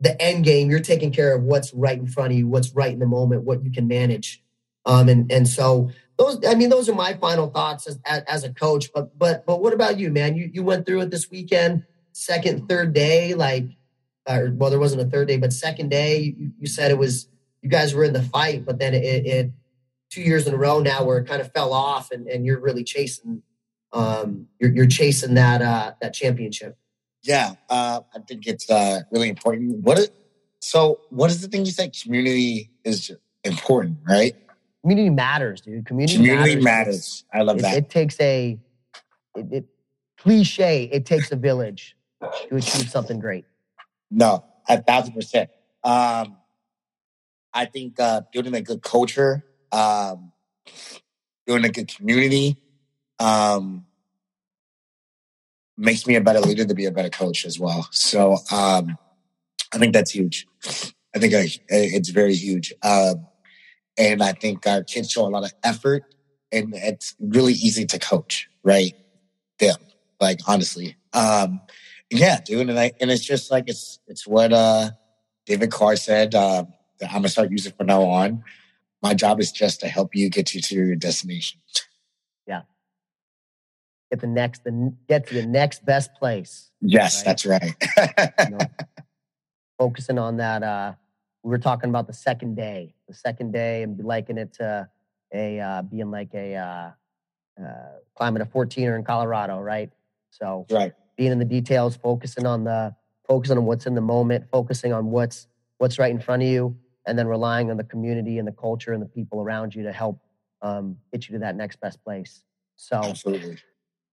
the end game. You're taking care of what's right in front of you, what's right in the moment, what you can manage. Um, and and so those, I mean, those are my final thoughts as, as, a coach. But but but what about you, man? You you went through it this weekend, second, third day, like, or well, there wasn't a third day, but second day, you, you said it was you guys were in the fight, but then it, it two years in a row now where it kind of fell off, and and you're really chasing um, you're, you're chasing that uh, that championship. Yeah, uh, I think it's uh, really important. What is, so? What is the thing you said? Community is important, right? Community matters, dude. Community, Community matters. matters. I love It, that. it takes a it, it, cliche. It takes a village to achieve something great. No, a thousand percent. Um, I think uh, building a good culture, um, building a good community, um, makes me a better leader to be a better coach as well. So um, I think that's huge. I think I, it's very huge. Um, and I think our kids show a lot of effort, and it's really easy to coach, right? Them, like honestly. Um, yeah, dude, and I, and it's just like it's it's what uh, David Carr said uh, that I'm gonna start using from now on. My job is just to help you get you to your destination. Yeah. Get the next, the get to the next best place. Yes, Right. that's right. You know, focusing on that. Uh, we were talking about the second day, the second day, and liking it to a uh, being like a uh, uh, climbing a 14er in Colorado, right? So right. Being in the details, focusing on the focusing on what's in the moment, focusing on what's what's right in front of you, and then relying on the community and the culture and the people around you to help um, get you to that next best place. So Absolutely.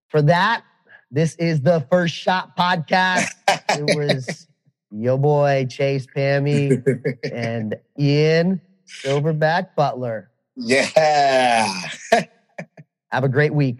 for that, this is the first shot podcast. It was your boy Chase Pammy and Ian Silverback Butler. yeah. Have a great week.